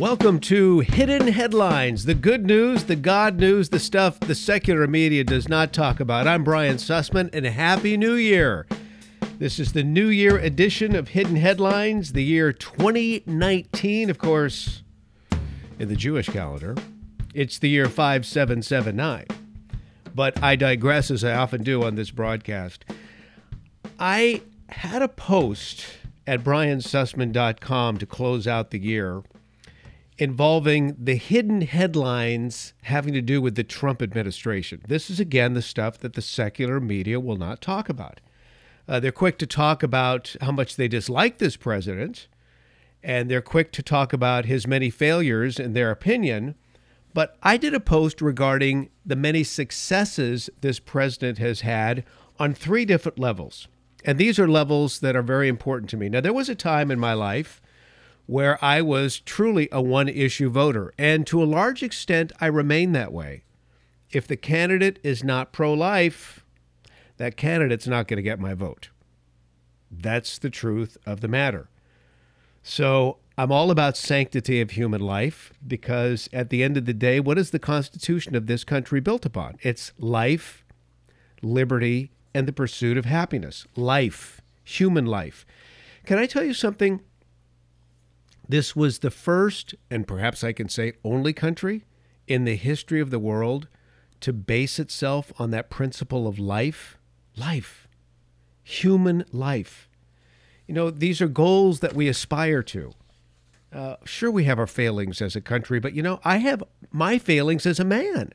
Welcome to Hidden Headlines, the good news, the God news, the stuff the secular media does not talk about. I'm Brian Sussman, and Happy New Year. This is the New Year edition of Hidden Headlines, the year 2019, of course, in the Jewish calendar. It's the year 5779. But I digress, as I often do on this broadcast. I had a post at briansussman.com to close out the year involving the hidden headlines having to do with the Trump administration. This is, again, the stuff that the secular media will not talk about. Uh, they're quick to talk about how much they dislike this president, and they're quick to talk about his many failures in their opinion. But I did a post regarding the many successes this president has had on three different levels. And these are levels that are very important to me. Now, there was a time in my life where I was truly a one issue voter. And to a large extent, I remain that way. If the candidate is not pro life, that candidate's not going to get my vote. That's the truth of the matter. So I'm all about sanctity of human life because at the end of the day, what is the Constitution of this country built upon? It's life, liberty, and the pursuit of happiness. Life, human life. Can I tell you something? This was the first, and perhaps I can say only country in the history of the world to base itself on that principle of life. Life. Human life. You know, these are goals that we aspire to. Uh, sure, we have our failings as a country, but you know, I have my failings as a man.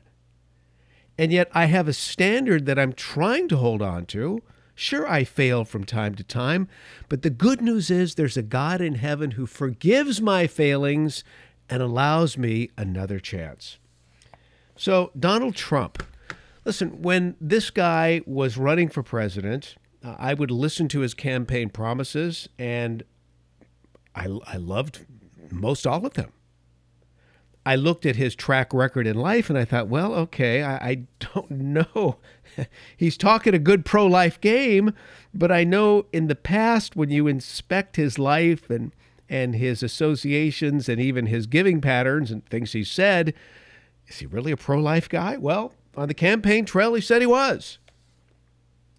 And yet I have a standard that I'm trying to hold on to Sure, I fail from time to time, but the good news is there's a God in heaven who forgives my failings and allows me another chance. So, Donald Trump, listen, when this guy was running for president, uh, I would listen to his campaign promises, and I, I loved most all of them. I looked at his track record in life and I thought, well, okay, I, I don't know. He's talking a good pro life game, but I know in the past when you inspect his life and and his associations and even his giving patterns and things he said, is he really a pro life guy? Well, on the campaign trail, he said he was.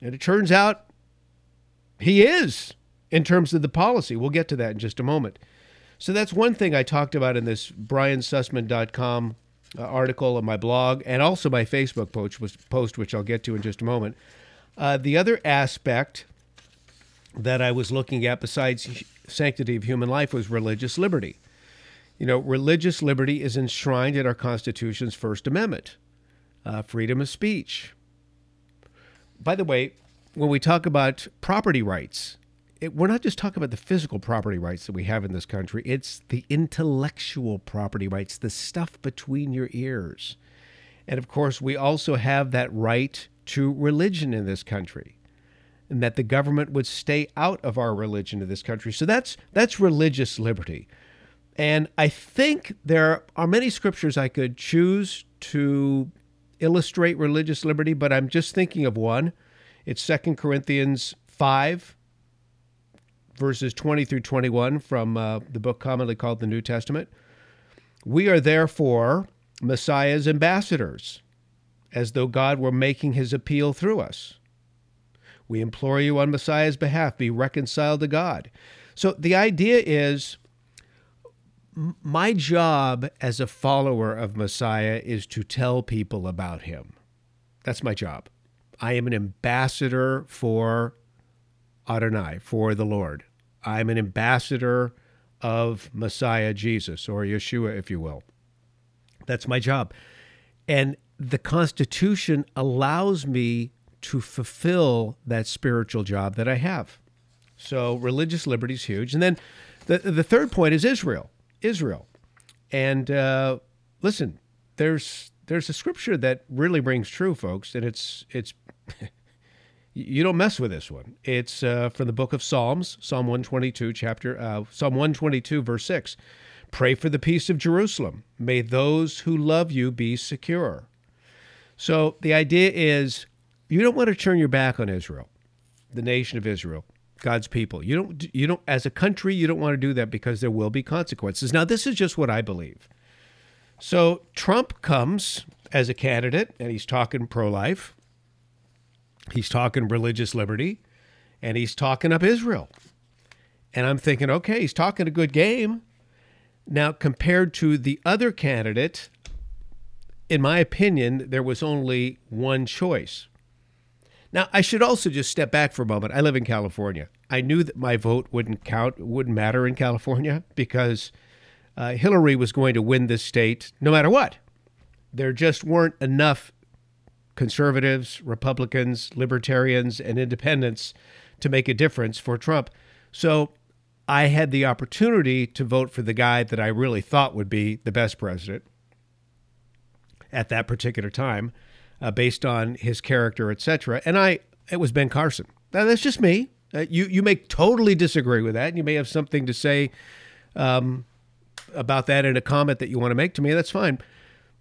And it turns out he is in terms of the policy. We'll get to that in just a moment. So that's one thing I talked about in this briansussman.com uh, article on my blog and also my Facebook post, was, post, which I'll get to in just a moment. Uh, the other aspect that I was looking at, besides sanctity of human life, was religious liberty. You know, religious liberty is enshrined in our Constitution's First Amendment, uh, freedom of speech. By the way, when we talk about property rights, it, we're not just talking about the physical property rights that we have in this country, it's the intellectual property rights, the stuff between your ears. And of course, we also have that right to religion in this country. And that the government would stay out of our religion in this country. So that's that's religious liberty. And I think there are many scriptures I could choose to illustrate religious liberty, but I'm just thinking of one. It's Second Corinthians 5, verses 20 through 21 from uh, the book commonly called the New Testament. We are therefore Messiah's ambassadors, as though God were making his appeal through us. We implore you on Messiah's behalf, be reconciled to God. So the idea is my job as a follower of Messiah is to tell people about him. That's my job. I am an ambassador for Adonai, for the Lord. I'm an ambassador of Messiah Jesus, or Yeshua, if you will. That's my job. And the Constitution allows me to fulfill that spiritual job that I have. So religious liberty is huge. And then the, the third point is Israel. Israel. And uh, listen, there's there's a scripture that really rings true, folks, and it's it's you don't mess with this one. It's uh, from the book of Psalms, Psalm 122, chapter uh, Psalm 122, verse 6. Pray for the peace of Jerusalem. May those who love you be secure. So the idea is you don't want to turn your back on Israel, the nation of Israel. God's people. You don't you don't as a country you don't want to do that because there will be consequences. Now this is just what I believe. So Trump comes as a candidate and he's talking pro-life. He's talking religious liberty and he's talking up Israel. And I'm thinking, okay, he's talking a good game. Now, compared to the other candidate, in my opinion, there was only one choice. Now, I should also just step back for a moment. I live in California. I knew that my vote wouldn't count, wouldn't matter in California because uh, Hillary was going to win this state no matter what. There just weren't enough conservatives, Republicans, libertarians, and independents to make a difference for Trump. So I had the opportunity to vote for the guy that I really thought would be the best president at that particular time, uh, based on his character, etc. And I, it was Ben Carson. Now that's just me. Uh, you you may totally disagree with that, and you may have something to say um, about that in a comment that you want to make to me. That's fine.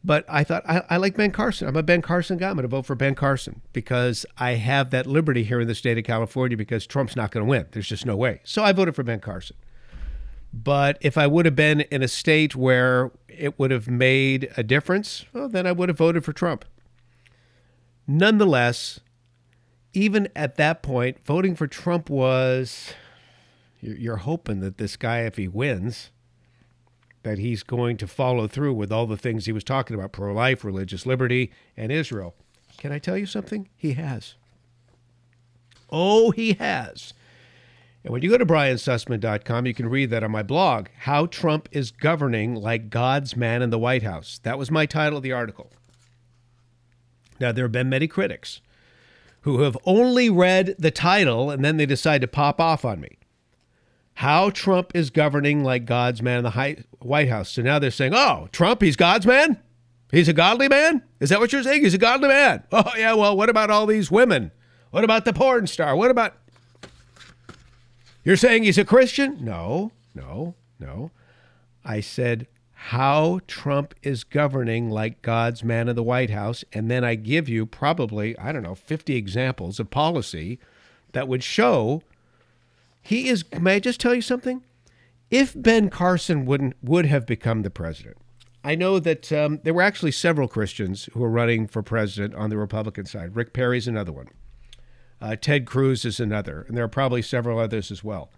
But I thought I, I like Ben Carson. I'm a Ben Carson guy. I'm going to vote for Ben Carson because I have that liberty here in the state of California because Trump's not going to win. There's just no way. So I voted for Ben Carson. But if I would have been in a state where it would have made a difference, well, then I would have voted for Trump. Nonetheless, even at that point, voting for Trump was you're hoping that this guy, if he wins, that he's going to follow through with all the things he was talking about pro life, religious liberty, and Israel. Can I tell you something? He has. Oh, he has. And when you go to briansussman.com, you can read that on my blog How Trump is Governing Like God's Man in the White House. That was my title of the article. Now, there have been many critics who have only read the title and then they decide to pop off on me how Trump is governing like God's man in the White House. So now they're saying, oh, Trump, he's God's man? He's a godly man? Is that what you're saying? He's a godly man. Oh, yeah, well, what about all these women? What about the porn star? What about. You're saying he's a Christian? No, no, no. I said, how Trump is governing like God's man in the White House. And then I give you probably, I don't know, 50 examples of policy that would show he is. May I just tell you something? If Ben Carson wouldn't would have become the president, I know that um, there were actually several Christians who were running for president on the Republican side. Rick Perry's another one. Uh, Ted Cruz is another, and there are probably several others as well.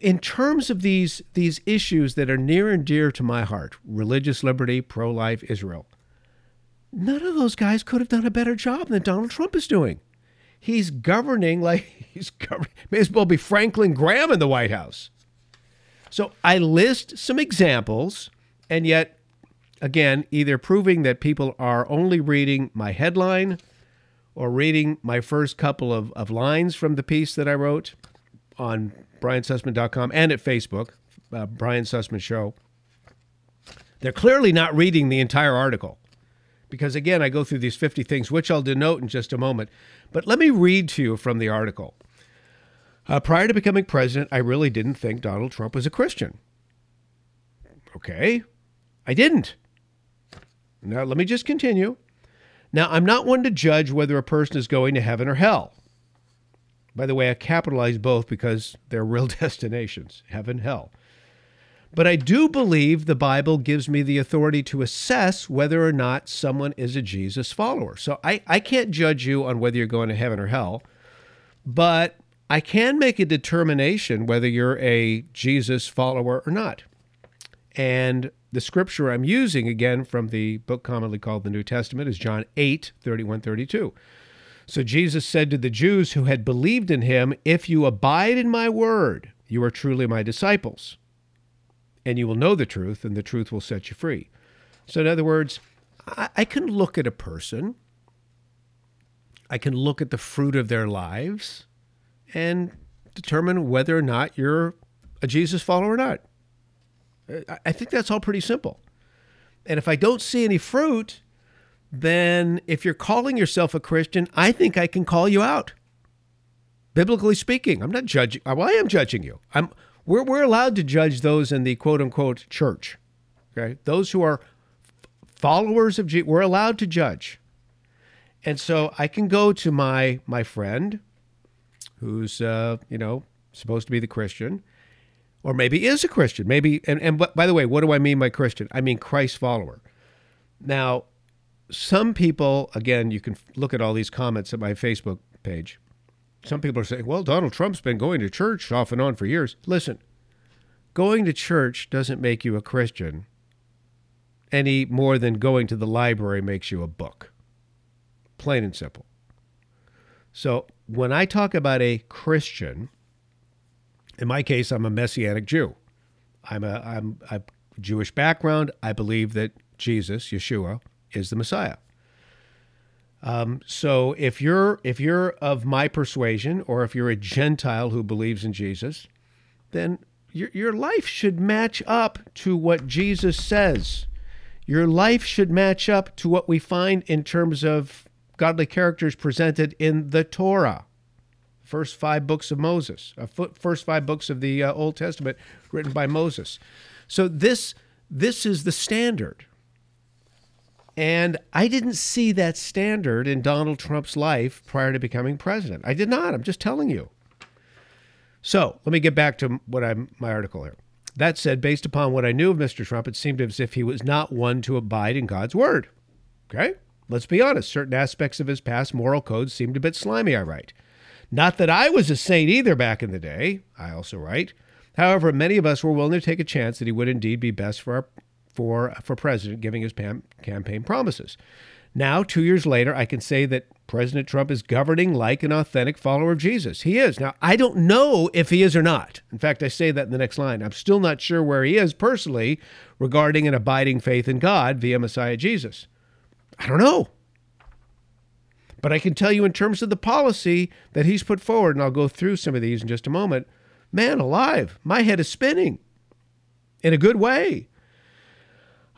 In terms of these these issues that are near and dear to my heart, religious liberty, pro-life, Israel, none of those guys could have done a better job than Donald Trump is doing he's governing like he's governing, may as well be Franklin Graham in the White House. So I list some examples, and yet, again, either proving that people are only reading my headline or reading my first couple of, of lines from the piece that I wrote on briansussman.com and at Facebook, uh, Brian Sussman Show. They're clearly not reading the entire article because, again, I go through these 50 things, which I'll denote in just a moment. But let me read to you from the article. Uh, prior to becoming president, I really didn't think Donald Trump was a Christian. Okay, I didn't. Now, let me just continue. Now, I'm not one to judge whether a person is going to heaven or hell. By the way, I capitalize both because they're real destinations heaven, hell. But I do believe the Bible gives me the authority to assess whether or not someone is a Jesus follower. So I, I can't judge you on whether you're going to heaven or hell, but I can make a determination whether you're a Jesus follower or not. And the scripture I'm using, again, from the book commonly called the New Testament, is John 8 31 32. So Jesus said to the Jews who had believed in him, If you abide in my word, you are truly my disciples and you will know the truth, and the truth will set you free. So, in other words, I, I can look at a person, I can look at the fruit of their lives, and determine whether or not you're a Jesus follower or not. I think that's all pretty simple. And if I don't see any fruit, then if you're calling yourself a Christian, I think I can call you out. Biblically speaking, I'm not judging. Well, I am judging you. I'm we're, we're allowed to judge those in the quote unquote church. Okay. Those who are followers of Jesus, we're allowed to judge. And so I can go to my my friend who's, uh, you know, supposed to be the Christian, or maybe is a Christian. Maybe, and, and by the way, what do I mean by Christian? I mean Christ follower. Now, some people, again, you can look at all these comments at my Facebook page. Some people are saying, well, Donald Trump's been going to church off and on for years. Listen, going to church doesn't make you a Christian any more than going to the library makes you a book. Plain and simple. So when I talk about a Christian, in my case, I'm a Messianic Jew. I'm a I'm a Jewish background. I believe that Jesus, Yeshua, is the Messiah. Um, so if you're if you're of my persuasion, or if you're a Gentile who believes in Jesus, then your your life should match up to what Jesus says. Your life should match up to what we find in terms of godly characters presented in the Torah, first five books of Moses, uh, first five books of the uh, Old Testament written by Moses. So this this is the standard. And I didn't see that standard in Donald Trump's life prior to becoming president. I did not. I'm just telling you. So let me get back to what I'm my article here. That said, based upon what I knew of Mr. Trump, it seemed as if he was not one to abide in God's word. Okay? Let's be honest, certain aspects of his past moral code seemed a bit slimy, I write. Not that I was a saint either back in the day, I also write. However, many of us were willing to take a chance that he would indeed be best for our for for president, giving his pam- campaign promises. Now, two years later, I can say that President Trump is governing like an authentic follower of Jesus. He is. Now, I don't know if he is or not. In fact, I say that in the next line. I'm still not sure where he is personally regarding an abiding faith in God via Messiah Jesus. I don't know. But I can tell you in terms of the policy that he's put forward, and I'll go through some of these in just a moment. Man alive, my head is spinning in a good way.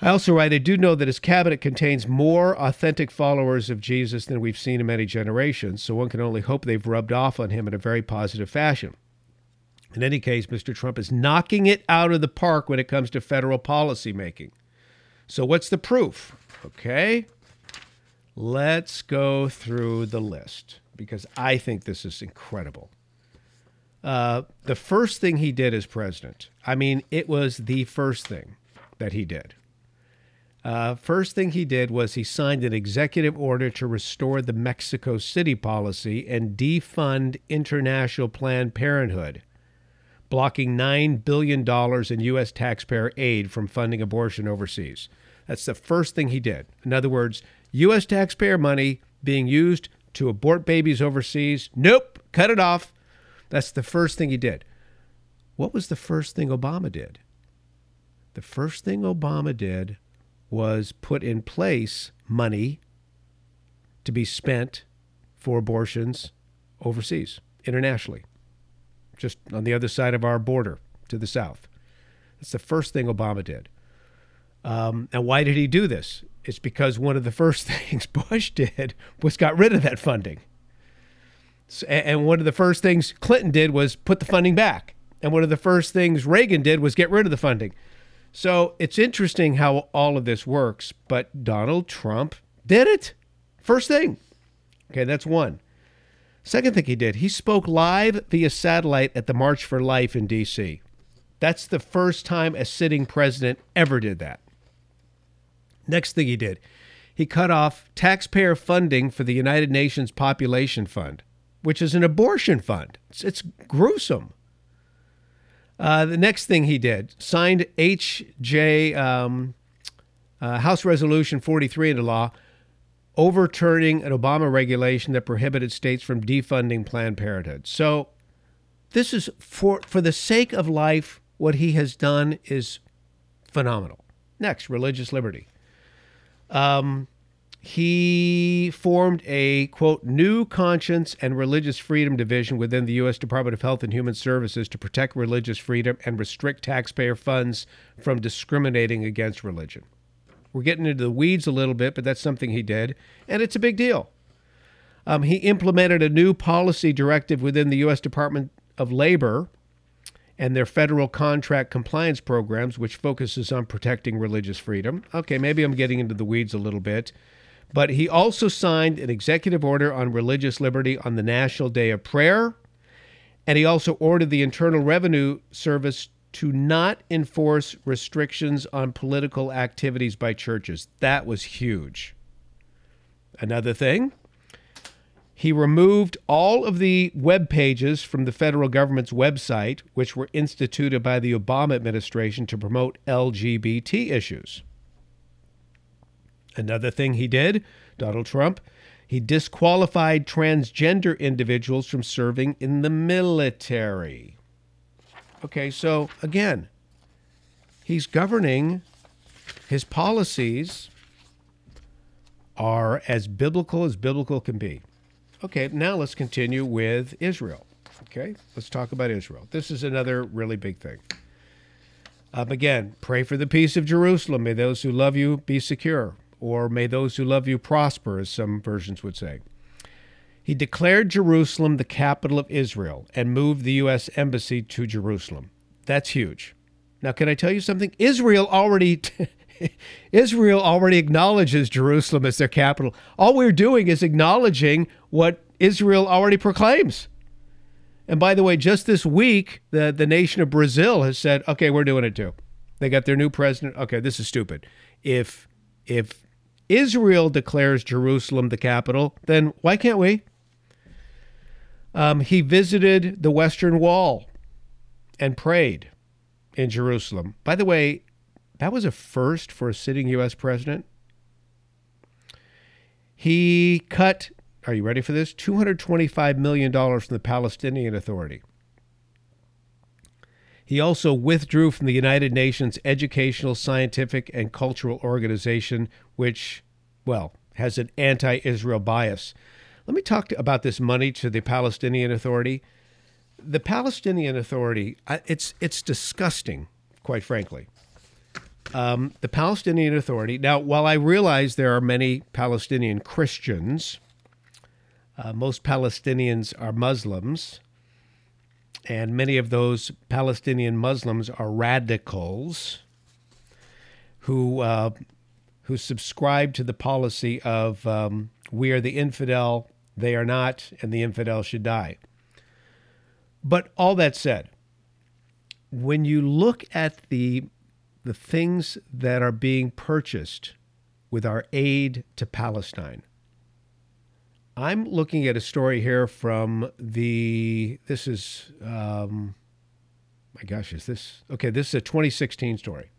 I also write, I do know that his cabinet contains more authentic followers of Jesus than we've seen in many generations, so one can only hope they've rubbed off on him in a very positive fashion. In any case, Mr. Trump is knocking it out of the park when it comes to federal policy making. So, what's the proof? Okay, let's go through the list because I think this is incredible. Uh, the first thing he did as president, I mean, it was the first thing that he did uh, first thing he did was he signed an executive order to restore the Mexico City policy and defund International Planned Parenthood, blocking $9 billion in U.S. taxpayer aid from funding abortion overseas. That's the first thing he did. In other words, U.S. taxpayer money being used to abort babies overseas. Nope, cut it off. That's the first thing he did. What was the first thing Obama did? The first thing Obama did was put in place money to be spent for abortions overseas, internationally, just on the other side of our border to the south. That's the first thing Obama did. Um, and why did he do this? It's because one of the first things Bush did was got rid of that funding. And one of the first things Clinton did was put the funding back. And one of the first things Reagan did was get rid of the funding. So it's interesting how all of this works, but Donald Trump did it. First thing. Okay, that's one. Second thing he did, he spoke live via satellite at the March for Life in D.C. That's the first time a sitting president ever did that. Next thing he did, he cut off taxpayer funding for the United Nations Population Fund, which is an abortion fund. It's, it's gruesome. Uh, the next thing he did signed H.J. Um, uh, House Resolution 43 into law, overturning an Obama regulation that prohibited states from defunding Planned Parenthood. So, this is for for the sake of life. What he has done is phenomenal. Next, religious liberty. Um, he formed a quote new conscience and religious freedom division within the U.S. Department of Health and Human Services to protect religious freedom and restrict taxpayer funds from discriminating against religion. We're getting into the weeds a little bit, but that's something he did, and it's a big deal. Um, he implemented a new policy directive within the U.S. Department of Labor and their federal contract compliance programs, which focuses on protecting religious freedom. Okay, maybe I'm getting into the weeds a little bit. But he also signed an executive order on religious liberty on the National Day of Prayer And he also ordered the Internal Revenue Service to not enforce restrictions on political activities by churches. That was huge. Another thing, he removed all of the web pages from the federal government's website, which were instituted by the Obama administration to promote LGBT issues. Another thing he did, Donald Trump, he disqualified transgender individuals from serving in the military. Okay, so again, he's governing, his policies are as biblical as biblical can be. Okay, now let's continue with Israel. Okay, let's talk about Israel. This is another really big thing. Um, again, pray for the peace of Jerusalem. May those who love you be secure, or may those who love you prosper, as some versions would say. He declared Jerusalem the capital of Israel and moved the U.S. Embassy to Jerusalem. That's huge. Now, can I tell you something? Israel already. Israel already acknowledges Jerusalem as their capital. All we're doing is acknowledging what Israel already proclaims. And by the way, just this week, the, the nation of Brazil has said, okay, we're doing it too. They got their new president. Okay, this is stupid. If if Israel declares Jerusalem the capital, then why can't we? Um, he visited the Western Wall and prayed in Jerusalem. By the way, that was a first for a sitting U.S. president. He cut, are you ready for this? $225 million from the Palestinian Authority. He also withdrew from the United Nations Educational, Scientific, and Cultural Organization, which, well, has an anti Israel bias. Let me talk to, about this money to the Palestinian Authority. The Palestinian Authority, it's, it's disgusting, quite frankly. Um, the Palestinian Authority. Now, while I realize there are many Palestinian Christians, uh, most Palestinians are Muslims, and many of those Palestinian Muslims are radicals who uh, who subscribe to the policy of um, we are the infidel, they are not, and the infidel should die. But all that said, when you look at the the things that are being purchased with our aid to Palestine. I'm looking at a story here from the. This is, um, my gosh, is this okay? This is a 2016 story.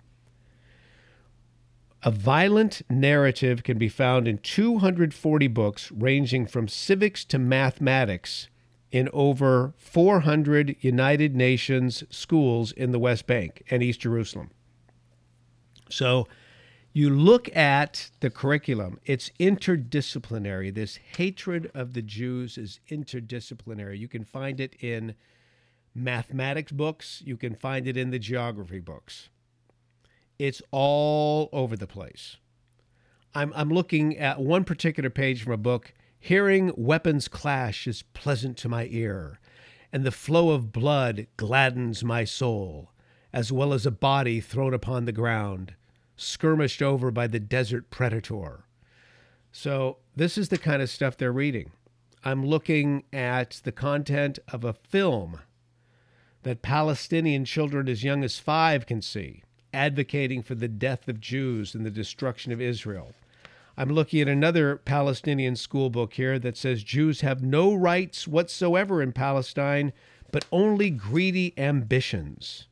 A violent narrative can be found in 240 books ranging from civics to mathematics in over 400 United Nations schools in the West Bank and East Jerusalem. So you look at the curriculum, it's interdisciplinary. This hatred of the Jews is interdisciplinary. You can find it in mathematics books, you can find it in the geography books. It's all over the place. I'm, I'm looking at one particular page from a book. Hearing weapons clash is pleasant to my ear, and the flow of blood gladdens my soul as well as a body thrown upon the ground, skirmished over by the desert predator. So, this is the kind of stuff they're reading. I'm looking at the content of a film that Palestinian children as young as five can see, advocating for the death of Jews and the destruction of Israel. I'm looking at another Palestinian school book here that says Jews have no rights whatsoever in Palestine, but only greedy ambitions.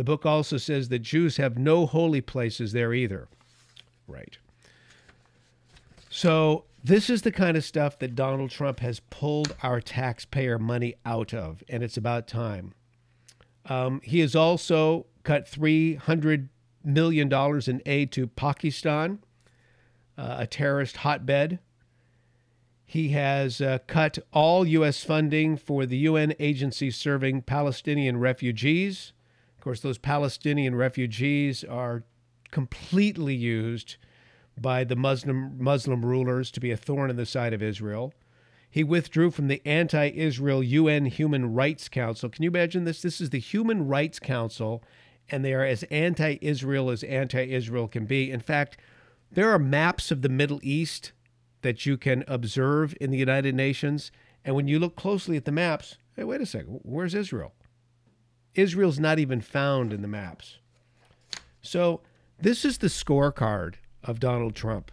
The book also says that Jews have no holy places there either. Right. So, this is the kind of stuff that Donald Trump has pulled our taxpayer money out of, and it's about time. Um, he has also cut $300 million in aid to Pakistan, uh, a terrorist hotbed. He has uh, cut all U.S. funding for the UN agency serving Palestinian refugees. Of course, those Palestinian refugees are completely used by the Muslim Muslim rulers to be a thorn in the side of Israel. He withdrew from the anti-Israel UN Human Rights Council. Can you imagine this? This is the Human Rights Council, and they are as anti-Israel as anti-Israel can be. In fact, there are maps of the Middle East that you can observe in the United Nations, and when you look closely at the maps, Hey, wait a second. Where's Israel? Israel's not even found in the maps. So, this is the scorecard of Donald Trump.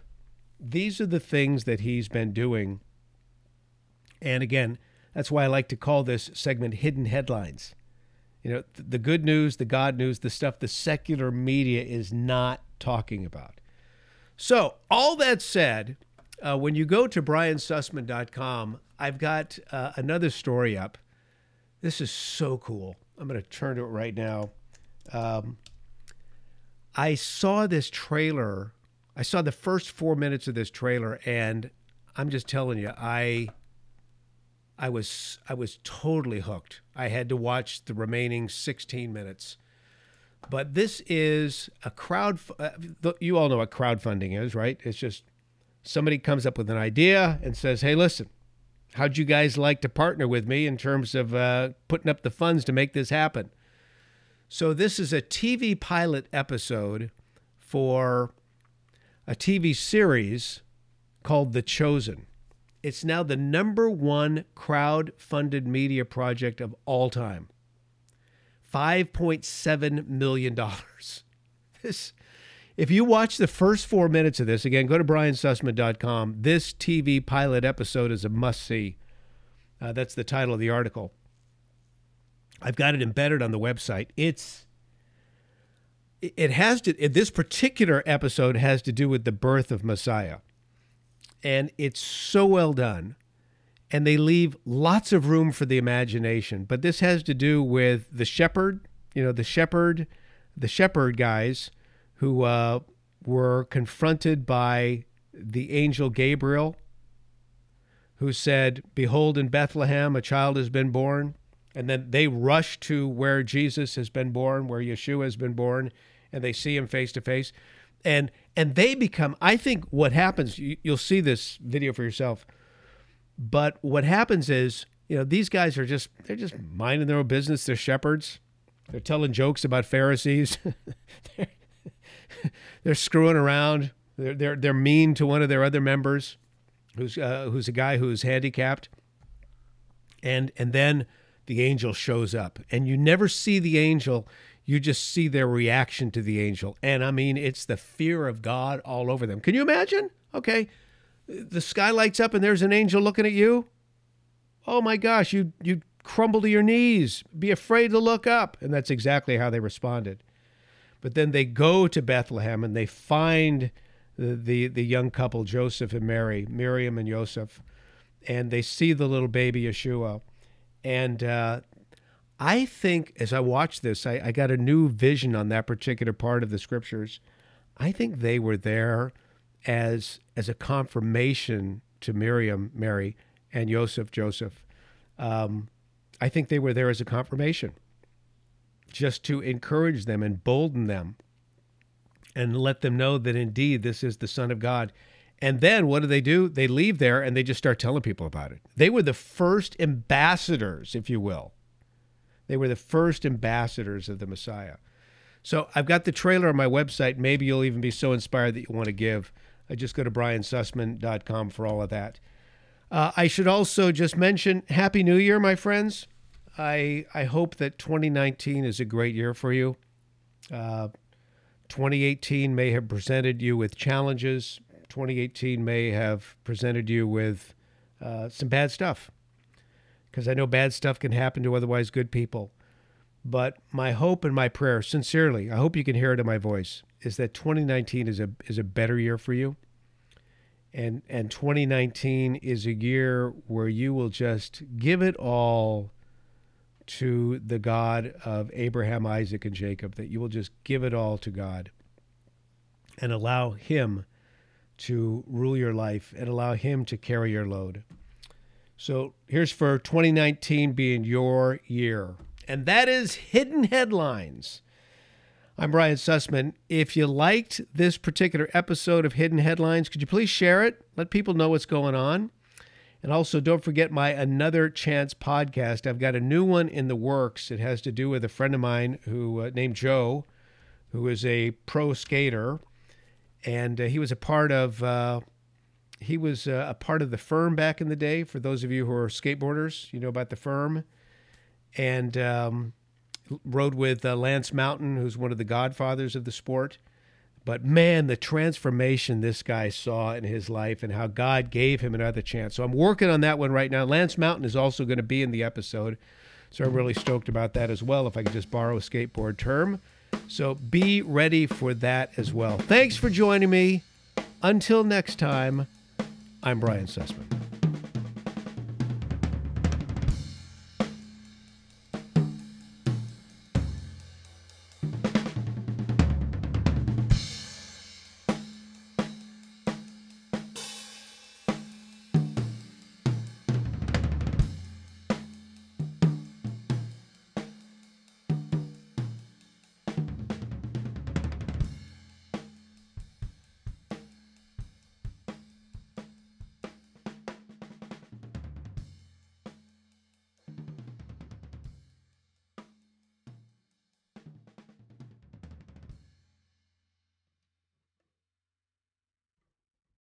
These are the things that he's been doing. And again, that's why I like to call this segment Hidden Headlines. You know, the good news, the God news, the stuff the secular media is not talking about. So, all that said, uh, when you go to briansussman.com, I've got uh, another story up. This is so cool. I'm going to turn to it right now. Um, I saw this trailer. I saw the first four minutes of this trailer, and I'm just telling you, I I was I was totally hooked. I had to watch the remaining 16 minutes. But this is a crowd. Uh, you all know what crowdfunding is, right? It's just somebody comes up with an idea and says, "Hey, listen, how'd you guys like to partner with me in terms of uh, putting up the funds to make this happen?" So this is a TV pilot episode for a TV series called The Chosen. It's now the number one crowd funded media project of all time. $5.7 million. This, if you watch the first four minutes of this, again, go to briansussman.com. This TV pilot episode is a must see. Uh, that's the title of the article. I've got it embedded on the website. It's it has to this particular episode has to do with the birth of Messiah and it's so well done and they leave lots of room for the imagination but this has to do with the shepherd you know the shepherd the shepherd guys who uh, were confronted by the angel gabriel who said behold in bethlehem a child has been born. And then they rush to where jesus has been born where yeshua has been born and they see him face to face. And and they become i think what happens you, you'll see this video for yourself but what happens is you know these guys are just they're just minding their own business. They're shepherds. They're telling jokes about pharisees they're screwing around they're, they're they're mean to one of their other members who's uh, who's a guy who's handicapped and and then the angel shows up and you never see the angel you just see their reaction to the angel. And I mean, it's the fear of God all over them. Can you imagine? Okay, the sky lights up and there's an angel looking at you. Oh my gosh, you you crumble to your knees, be afraid to look up. And that's exactly how they responded. But then they go to Bethlehem and they find the, the, the young couple, Joseph and Mary, Miriam and Joseph, and they see the little baby Yeshua. And uh, I think as I watched this, I, I got a new vision on that particular part of the scriptures. I think they were there as as a confirmation to Miriam, Mary, and Joseph, Joseph. Um, I think they were there as a confirmation, just to encourage them and bolden them, and let them know that indeed this is the Son of God. And then what do they do? They leave there and they just start telling people about it. They were the first ambassadors, if you will, they were the first ambassadors of the Messiah. So I've got the trailer on my website. Maybe you'll even be so inspired that you want to give. I just go to briansussman.com for all of that. Uh, I should also just mention Happy New Year, my friends. I I hope that 2019 is a great year for you. Uh, 2018 may have presented you with challenges. 2018 may have presented you with uh, some bad stuff because I know bad stuff can happen to otherwise good people. But my hope and my prayer, sincerely, I hope you can hear it in my voice, is that 2019 is a is a better year for you. And and 2019 is a year where you will just give it all to the God of Abraham, Isaac, and Jacob, that you will just give it all to God and allow Him to rule your life and allow Him to carry your load. So here's for 2019 being your year. And that is Hidden Headlines. I'm Brian Sussman. If you liked this particular episode of Hidden Headlines, could you please share it? Let people know what's going on. And also, don't forget my Another Chance podcast. I've got a new one in the works. It has to do with a friend of mine who uh, named Joe, who is a pro skater, and uh, he was a part of uh, he was uh, a part of the firm back in the day. For those of you who are skateboarders, you know about the firm. and um, rode with uh, Lance Mountain, who's one of the godfathers of the sport. But man, the transformation this guy saw in his life and how God gave him another chance. So I'm working on that one right now. Lance Mountain is also going to be in the episode. So I'm really stoked about that as well, if I could just borrow a skateboard term. So be ready for that as well. Thanks for joining me. Until next time, I'm Brian Sussman.